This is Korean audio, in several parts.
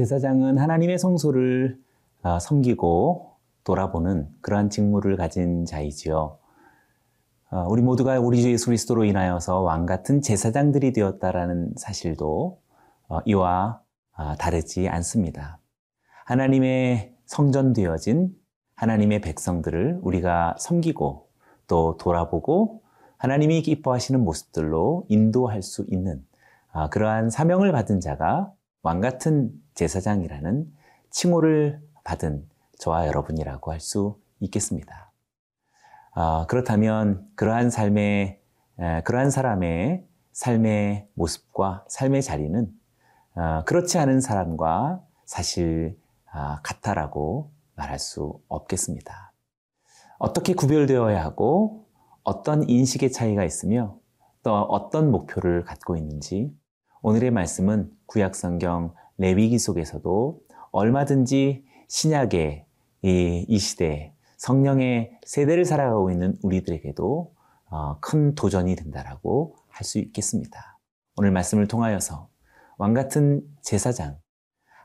제사장은 하나님의 성소를 아, 섬기고 돌아보는 그러한 직무를 가진 자이지요. 아, 우리 모두가 우리 주 예수 그리스도로 인하여서 왕 같은 제사장들이 되었다라는 사실도 어, 이와 아, 다르지 않습니다. 하나님의 성전되어진 하나님의 백성들을 우리가 섬기고 또 돌아보고 하나님이 기뻐하시는 모습들로 인도할 수 있는 그러한 사명을 받은 자가 왕 같은 제사장이라는 칭호를 받은 저와 여러분이라고 할 수 있겠습니다. 아, 그렇다면 그러한 삶의 에, 그러한 사람의 삶의 모습과 삶의 자리는 아, 그렇지 않은 사람과 사실 아, 같다라고 말할 수 없겠습니다. 어떻게 구별되어야 하고 어떤 인식의 차이가 있으며 또 어떤 목표를 갖고 있는지 오늘의 말씀은 구약 성경 레위기 속에서도 얼마든지 신약의 이, 이 시대에 성령의 세대를 살아가고 있는 우리들에게도 어, 큰 도전이 된다라고 할 수 있겠습니다. 오늘 말씀을 통하여서 왕 같은 제사장,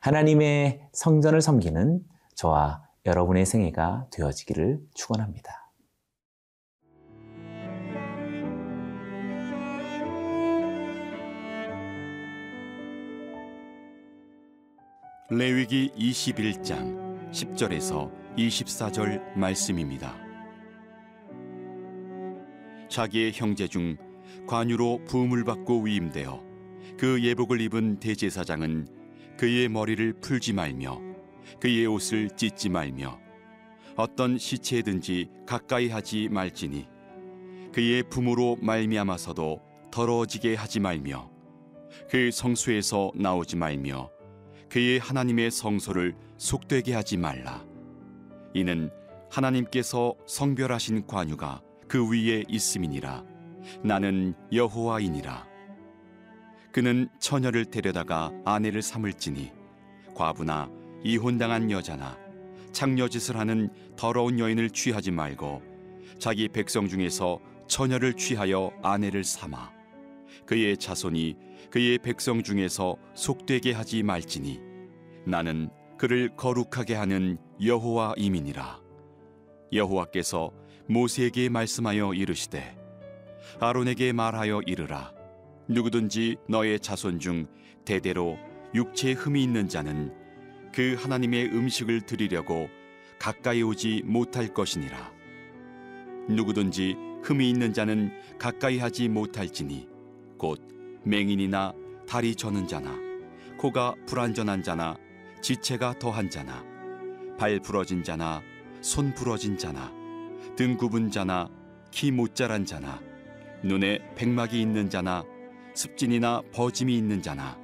하나님의 성전을 섬기는 저와 여러분의 생애가 되어지기를 축원합니다. 레위기 21장 10절에서 24절 말씀입니다. 자기의 형제 중 관유로 부음을 받고 위임되어 그 예복을 입은 대제사장은 그의 머리를 풀지 말며 그의 옷을 찢지 말며 어떤 시체든지 가까이 하지 말지니 그의 부모로 말미암아서도 더러워지게 하지 말며 그 성수에서 나오지 말며 그의 하나님의 성소를 속되게 하지 말라. 이는 하나님께서 성별하신 관유가 그 위에 있음이니라. 나는 여호와이니라. 그는 처녀를 데려다가 아내를 삼을지니 과부나 이혼당한 여자나 창녀짓을 하는 더러운 여인을 취하지 말고 자기 백성 중에서 처녀를 취하여 아내를 삼아 그의 자손이 그의 백성 중에서 속되게 하지 말지니 나는 그를 거룩하게 하는 여호와임이니라. 여호와께서 모세에게 말씀하여 이르시되 아론에게 말하여 이르라. 누구든지 너의 자손 중 대대로 육체에 흠이 있는 자는 그 하나님의 음식을 드리려고 가까이 오지 못할 것이니라. 누구든지 흠이 있는 자는 가까이 하지 못할지니 곧 맹인이나 다리 저는 자나 코가 불완전한 자나 지체가 더한 자나 발 부러진 자나 손 부러진 자나 등 굽은 자나 키 못 자란 자나 눈에 백막이 있는 자나 습진이나 버짐이 있는 자나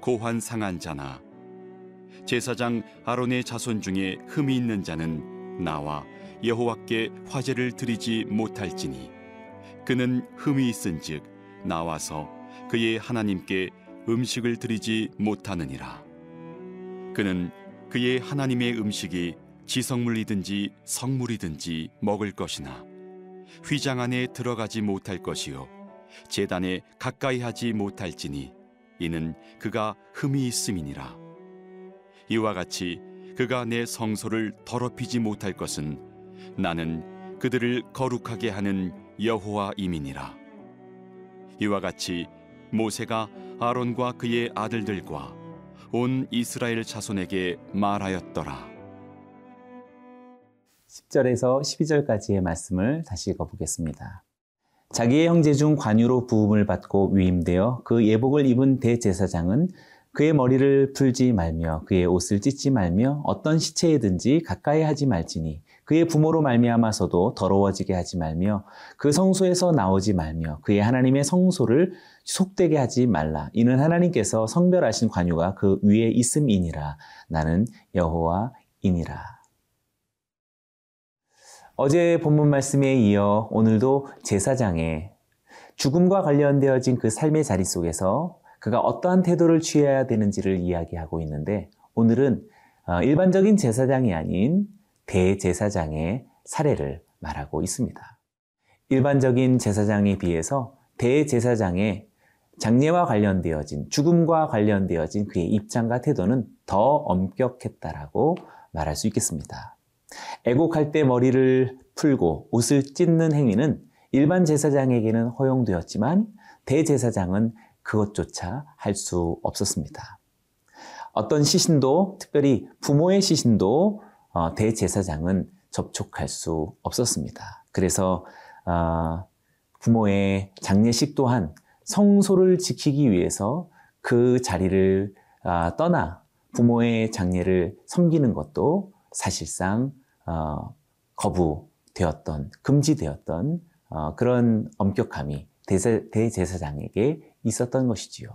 고환 상한 자나 제사장 아론의 자손 중에 흠이 있는 자는 나와 여호와께 화제를 드리지 못할지니 그는 흠이 있은즉 나와서 그의 하나님께 음식을 드리지 못하느니라. 그는 그의 하나님의 음식이 지성물이든지 성물이든지 먹을 것이나 휘장 안에 들어가지 못할 것이요 제단에 가까이 하지 못할지니 이는 그가 흠이 있음이니라. 이와 같이 그가 내 성소를 더럽히지 못할 것은 나는 그들을 거룩하게 하는 여호와임이니라. 이와 같이 모세가 아론과 그의 아들들과 온 이스라엘 자손에게 말하였더라. 10절에서 12절까지의 말씀을 다시 읽어보겠습니다. 자기의 형제 중 관유로 부음을 받고 위임되어 그 예복을 입은 대제사장은 그의 머리를 풀지 말며 그의 옷을 찢지 말며 어떤 시체에든지 가까이 하지 말지니 그의 부모로 말미암아서도 더러워지게 하지 말며 그 성소에서 나오지 말며 그의 하나님의 성소를 속되게 하지 말라. 이는 하나님께서 성별하신 관유가 그 위에 있음이니라. 나는 여호와이니라. 어제 본문 말씀에 이어 오늘도 제사장의 죽음과 관련되어진 그 삶의 자리 속에서 그가 어떠한 태도를 취해야 되는지를 이야기하고 있는데 오늘은 어, 일반적인 제사장이 아닌 대제사장의 사례를 말하고 있습니다. 일반적인 제사장에 비해서 대제사장의 장례와 관련되어진 죽음과 관련되어진 그의 입장과 태도는 더 엄격했다라고 말할 수 있겠습니다. 애곡할 때 머리를 풀고 옷을 찢는 행위는 일반 제사장에게는 허용되었지만 대제사장은 그것조차 할 수 없었습니다. 어떤 시신도 특별히 부모의 시신도 어, 대제사장은 접촉할 수 없었습니다. 그래서 어, 부모의 장례식 또한 성소를 지키기 위해서 그 자리를 아, 떠나 부모의 장례를 섬기는 것도 사실상 어, 거부되었던 금지되었던 그런 엄격함이 대제사장에게 있었던 것이지요.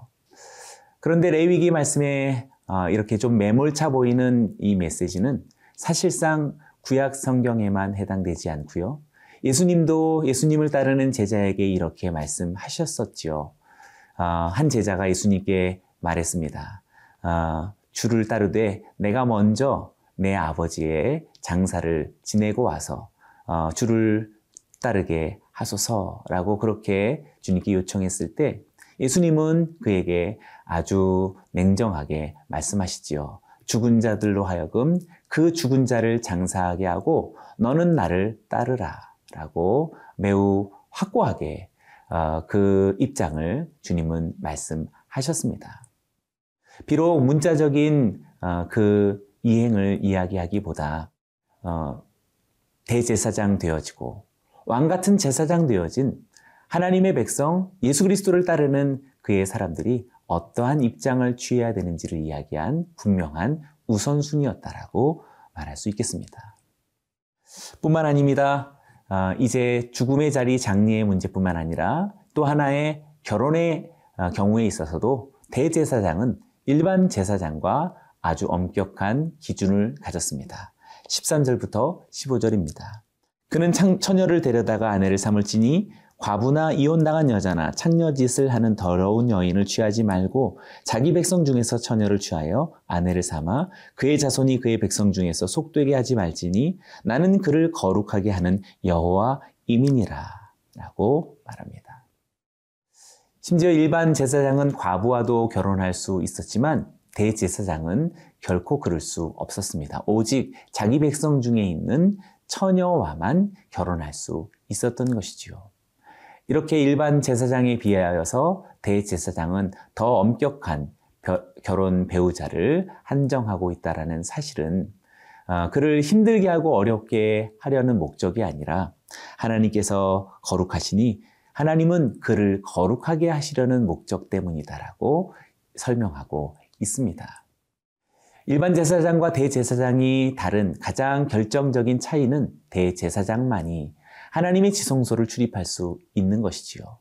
그런데 레위기 말씀에 이렇게 좀 매몰차 보이는 이 메시지는 사실상 구약 성경에만 해당되지 않고요. 예수님도 예수님을 따르는 제자에게 이렇게 말씀하셨었지요. 한 제자가 예수님께 말했습니다. 주를 따르되 내가 먼저 내 아버지의 장사를 지내고 와서 어, 주를 따르게 하소서라고 그렇게 주님께 요청했을 때 예수님은 그에게 아주 냉정하게 말씀하시지요. 죽은 자들로 하여금 그 죽은 자를 장사하게 하고 너는 나를 따르라 라고 매우 확고하게 어, 그 입장을 주님은 말씀하셨습니다. 비록 문자적인 어, 그 이행을 이야기하기보다 어, 대제사장 되어지고 왕 같은 제사장 되어진 하나님의 백성 예수 그리스도를 따르는 그의 사람들이 어떠한 입장을 취해야 되는지를 이야기한 분명한 우선순위였다라고 말할 수 있겠습니다. 뿐만 아닙니다. 아, 이제 죽음의 자리 장례의 문제뿐만 아니라 또 하나의 결혼의 아, 경우에 있어서도 대제사장은 일반 제사장과 아주 엄격한 기준을 가졌습니다. 13절부터 15절입니다. 그는 처녀를 데려다가 아내를 삼을지니 과부나 이혼당한 여자나 창녀짓을 하는 더러운 여인을 취하지 말고 자기 백성 중에서 처녀를 취하여 아내를 삼아 그의 자손이 그의 백성 중에서 속되게 하지 말지니 나는 그를 거룩하게 하는 여호와 이민이라 라고 말합니다. 심지어 일반 제사장은 과부와도 결혼할 수 있었지만 대제사장은 결코 그럴 수 없었습니다. 오직 자기 백성 중에 있는 처녀와만 결혼할 수 있었던 것이지요. 이렇게 일반 제사장에 비하여서 대제사장은 더 엄격한 결혼 배우자를 한정하고 있다라는 사실은 어, 그를 힘들게 하고 어렵게 하려는 목적이 아니라 하나님께서 거룩하시니 하나님은 그를 거룩하게 하시려는 목적 때문이다라고 설명하고 있습니다. 일반 제사장과 대제사장이 다른 가장 결정적인 차이는 대제사장만이 하나님의 지성소를 출입할 수 있는 것이지요.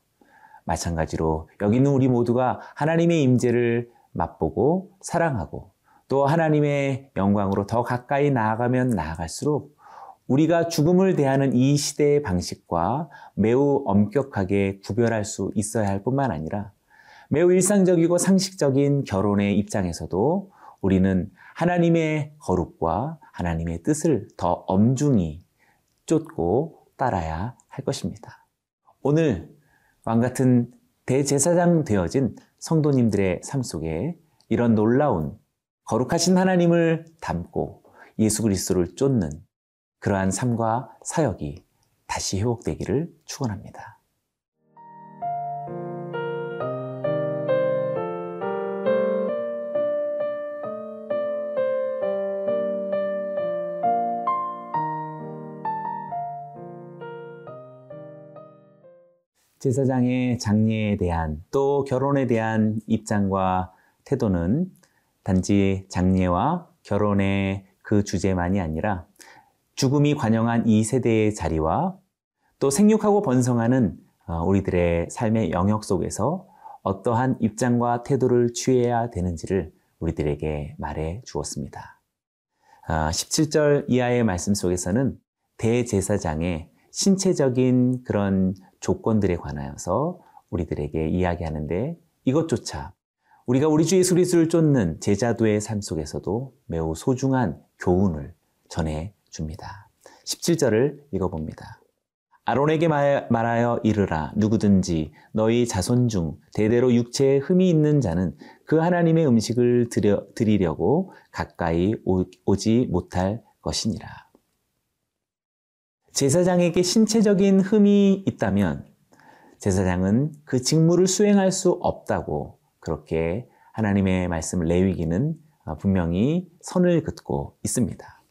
마찬가지로 여기 있는 우리 모두가 하나님의 임재를 맛보고 사랑하고 또 하나님의 영광으로 더 가까이 나아가면 나아갈수록 우리가 죽음을 대하는 이 시대의 방식과 매우 엄격하게 구별할 수 있어야 할 뿐만 아니라 매우 일상적이고 상식적인 결혼의 입장에서도 우리는 하나님의 거룩과 하나님의 뜻을 더 엄중히 쫓고 따라야 할 것입니다. 오늘 왕 같은 대제사장 되어진 성도님들의 삶 속에 이런 놀라운 거룩하신 하나님을 담고 예수 그리스도를 쫓는 그러한 삶과 사역이 다시 회복되기를 축원합니다. 제사장의 장례에 대한 또 결혼에 대한 입장과 태도는 단지 장례와 결혼의 그 주제만이 아니라 죽음이 관영한 이 세대의 자리와 또 생육하고 번성하는 어, 우리들의 삶의 영역 속에서 어떠한 입장과 태도를 취해야 되는지를 우리들에게 말해 주었습니다. 17절 아, 이하의 말씀 속에서는 대제사장의 신체적인 그런 조건들에 관하여서 우리들에게 이야기하는데 이것조차 우리가 우리 주 예수 그리스도를 쫓는 제자도의 삶 속에서도 매우 소중한 교훈을 전해 줍니다. 17절을 읽어봅니다. 아론에게 말하여 이르라 누구든지 너희 자손 중 대대로 육체에 흠이 있는 자는 그 하나님의 음식을 드려, 드리려고 가까이 오, 오지 못할 것이니라. 제사장에게 신체적인 흠이 있다면 제사장은 그 직무를 수행할 수 없다고 그렇게 하나님의 말씀 레위기는 분명히 선을 긋고 있습니다.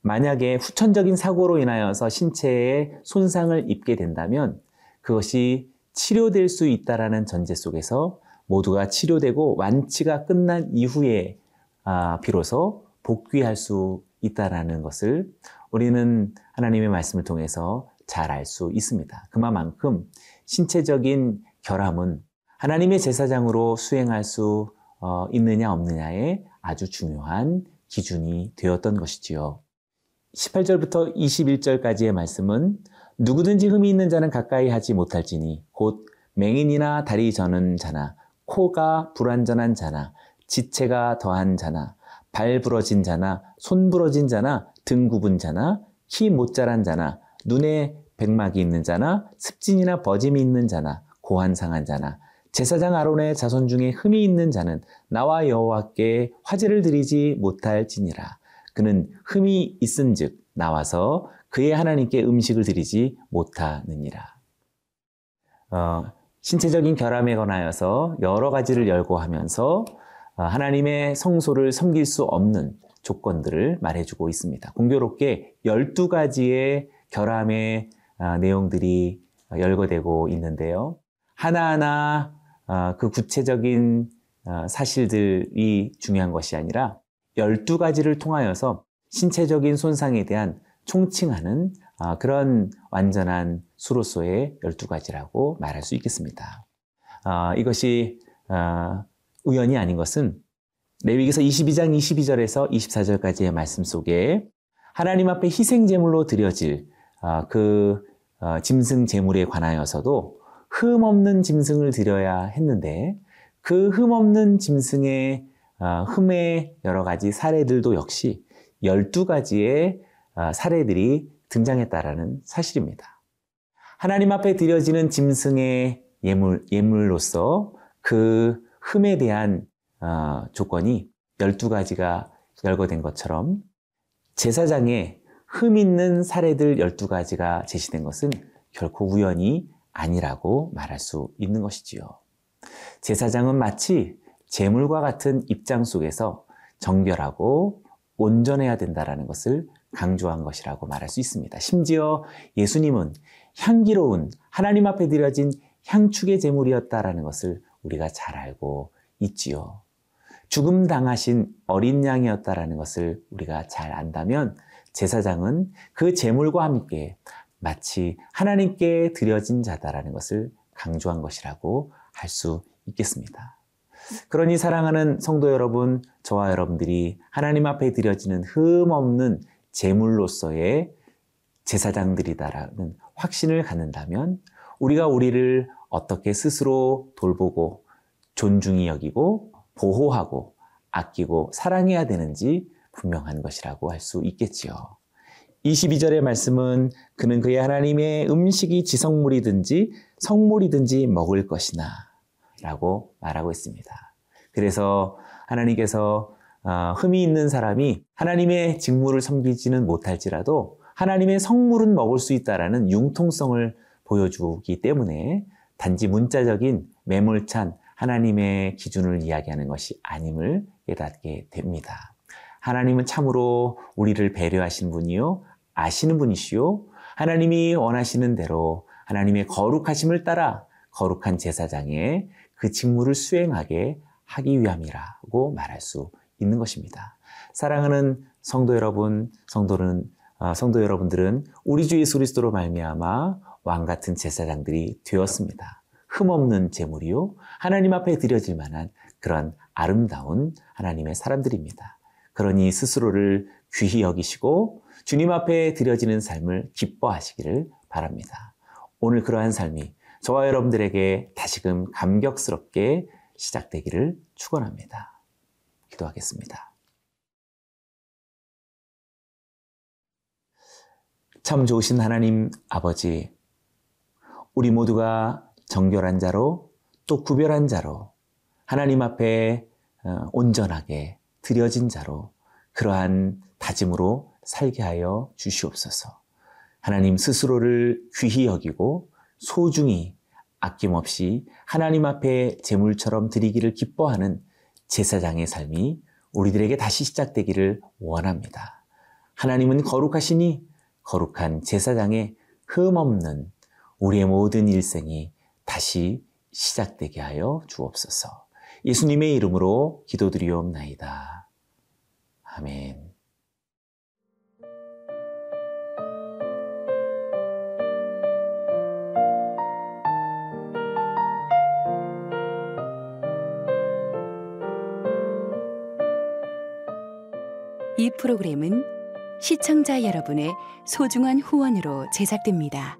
만약에 후천적인 사고로 인하여서 신체에 손상을 입게 된다면 그것이 치료될 수 있다라는 전제 속에서 모두가 치료되고 완치가 끝난 이후에 아, 비로소 복귀할 수 있다라는 것을 우리는 하나님의 말씀을 통해서 잘 알 수 있습니다. 그만큼 신체적인 결함은 하나님의 제사장으로 수행할 수 어, 있느냐 없느냐에 아주 중요한 기준이 되었던 것이지요. 18절부터 21절까지의 말씀은 누구든지 흠이 있는 자는 가까이 하지 못할지니 곧 맹인이나 다리 저는 자나 코가 불완전한 자나 지체가 더한 자나 발 부러진 자나 손 부러진 자나 등 굽은 자나 키 못 자란 자나 눈에 백막이 있는 자나 습진이나 버짐이 있는 자나 고한 상한 자나 제사장 아론의 자손 중에 흠이 있는 자는 나와 여호와께 화제를 드리지 못할지니라 그는 흠이 있은즉 나와서 그의 하나님께 음식을 드리지 못하느니라. 어, 신체적인 결함에 관하여서 여러 가지를 열거하면서 어, 하나님의 성소를 섬길 수 없는 조건들을 말해주고 있습니다. 공교롭게 12가지의 결함의 어, 내용들이 열거되고 있는데요. 하나하나 어, 그 구체적인 사실들이 중요한 것이 아니라 12가지를 통하여서 신체적인 손상에 대한 총칭하는 아, 그런 완전한 수로서의 12가지라고 말할 수 있겠습니다. 아, 이것이 아, 우연이 아닌 것은 레위기서 22장 22절에서 24절까지의 말씀 속에 하나님 앞에 희생 제물로 드려질 그 어, 짐승 제물에 관하여서도 흠 없는 짐승을 드려야 했는데 그 흠 없는 짐승의 어, 흠의 여러 가지 사례들도 역시 12가지의 어, 사례들이 등장했다라는 사실입니다. 하나님 앞에 드려지는 짐승의 예물, 예물로서 그 흠에 대한 어, 조건이 12가지가 열거된 것처럼 제사장에 흠 있는 사례들 12가지가 제시된 것은 결코 우연이 아니라고 말할 수 있는 것이지요. 제사장은 마치 재물과 같은 입장 속에서 정결하고 온전해야 된다라는 것을 강조한 것이라고 말할 수 있습니다. 심지어 예수님은 향기로운 하나님 앞에 드려진 향축의 제물이었다라는 것을 우리가 잘 알고 있지요. 죽음 당하신 어린 양이었다라는 것을 우리가 잘 안다면 제사장은 그 제물과 함께 마치 하나님께 드려진 자다라는 것을 강조한 것이라고 할 수 있겠습니다. 그러니 사랑하는 성도 여러분, 저와 여러분들이 하나님 앞에 드려지는 흠없는 제물로서의 제사장들이다라는 확신을 갖는다면 우리가 우리를 어떻게 스스로 돌보고 존중히 여기고 보호하고 아끼고 사랑해야 되는지 분명한 것이라고 할 수 있겠지요. 22절의 말씀은 그는 그의 하나님의 음식이 지성물이든지 성물이든지 먹을 것이나 라고 말하고 있습니다. 그래서 하나님께서 어, 흠이 있는 사람이 하나님의 직무를 섬기지는 못할지라도 하나님의 성물은 먹을 수 있다라는 융통성을 보여주기 때문에 단지 문자적인 매몰찬 하나님의 기준을 이야기하는 것이 아님을 깨닫게 됩니다. 하나님은 참으로 우리를 배려하신 분이요, 아시는 분이시요, 하나님이 원하시는 대로 하나님의 거룩하심을 따라 거룩한 제사장의 그 직무를 수행하게 하기 위함이라고 말할 수 있는 것입니다. 사랑하는 성도 여러분, 성도는 어, 성도 여러분들은 우리 주 예수 그리스도로 말미암아 왕 같은 제사장들이 되었습니다. 흠없는 제물이요 하나님 앞에 드려질 만한 그런 아름다운 하나님의 사람들입니다. 그러니 스스로를 귀히 여기시고 주님 앞에 드려지는 삶을 기뻐하시기를 바랍니다. 오늘 그러한 삶이 저와 여러분들에게 다시금 감격스럽게 시작되기를 축원합니다. 기도하겠습니다. 참 좋으신 하나님 아버지, 우리 모두가 정결한 자로 또 구별한 자로 하나님 앞에 어, 온전하게 드려진 자로 그러한 다짐으로 살게 하여 주시옵소서. 하나님 스스로를 귀히 여기고 소중히 아낌없이 하나님 앞에 제물처럼 드리기를 기뻐하는 제사장의 삶이 우리들에게 다시 시작되기를 원합니다. 하나님은 거룩하시니 거룩한 제사장의 흠없는 우리의 모든 일생이 다시 시작되게 하여 주옵소서. 예수님의 이름으로 기도드리옵나이다. 아멘. 이 프로그램은 시청자 여러분의 소중한 후원으로 제작됩니다.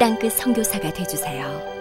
땅끝 선교사가 되주세요.